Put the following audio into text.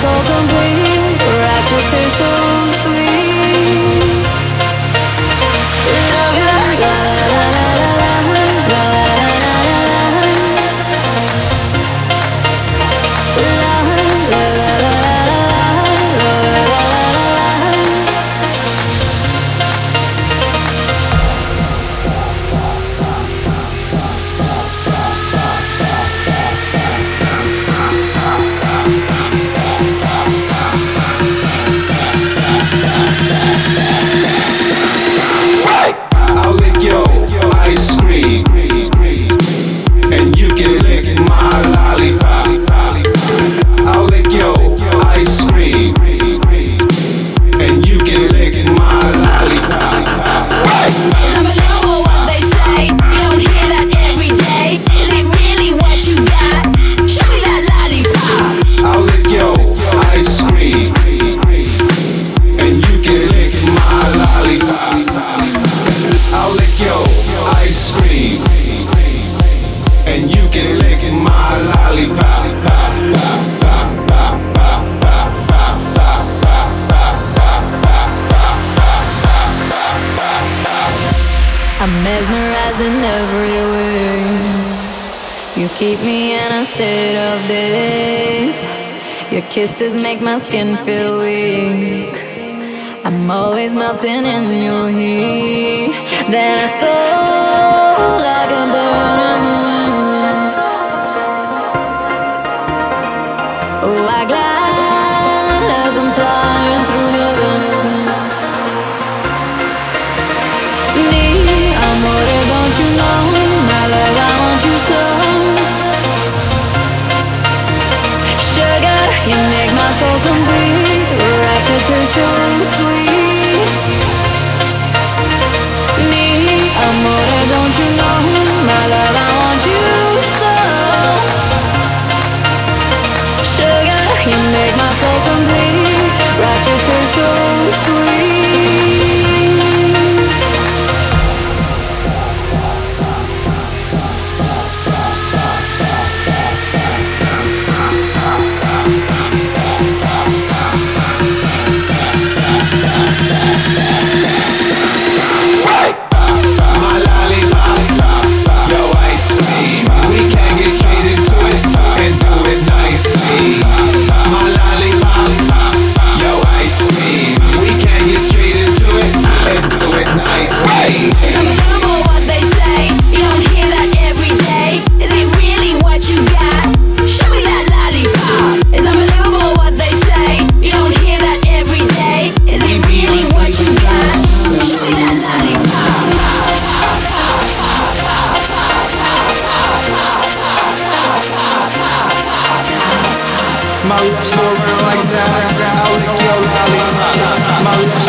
so complete, right to taste I'm mesmerizing everywhere. every way. You keep me in a state of bliss. Your kisses make my skin feel weak. I'm always melting in your heat. That I so love. You make my soul complete. We're right to choose Yeah, yeah, yeah. My lips go around like that. I would kill Ali. My lips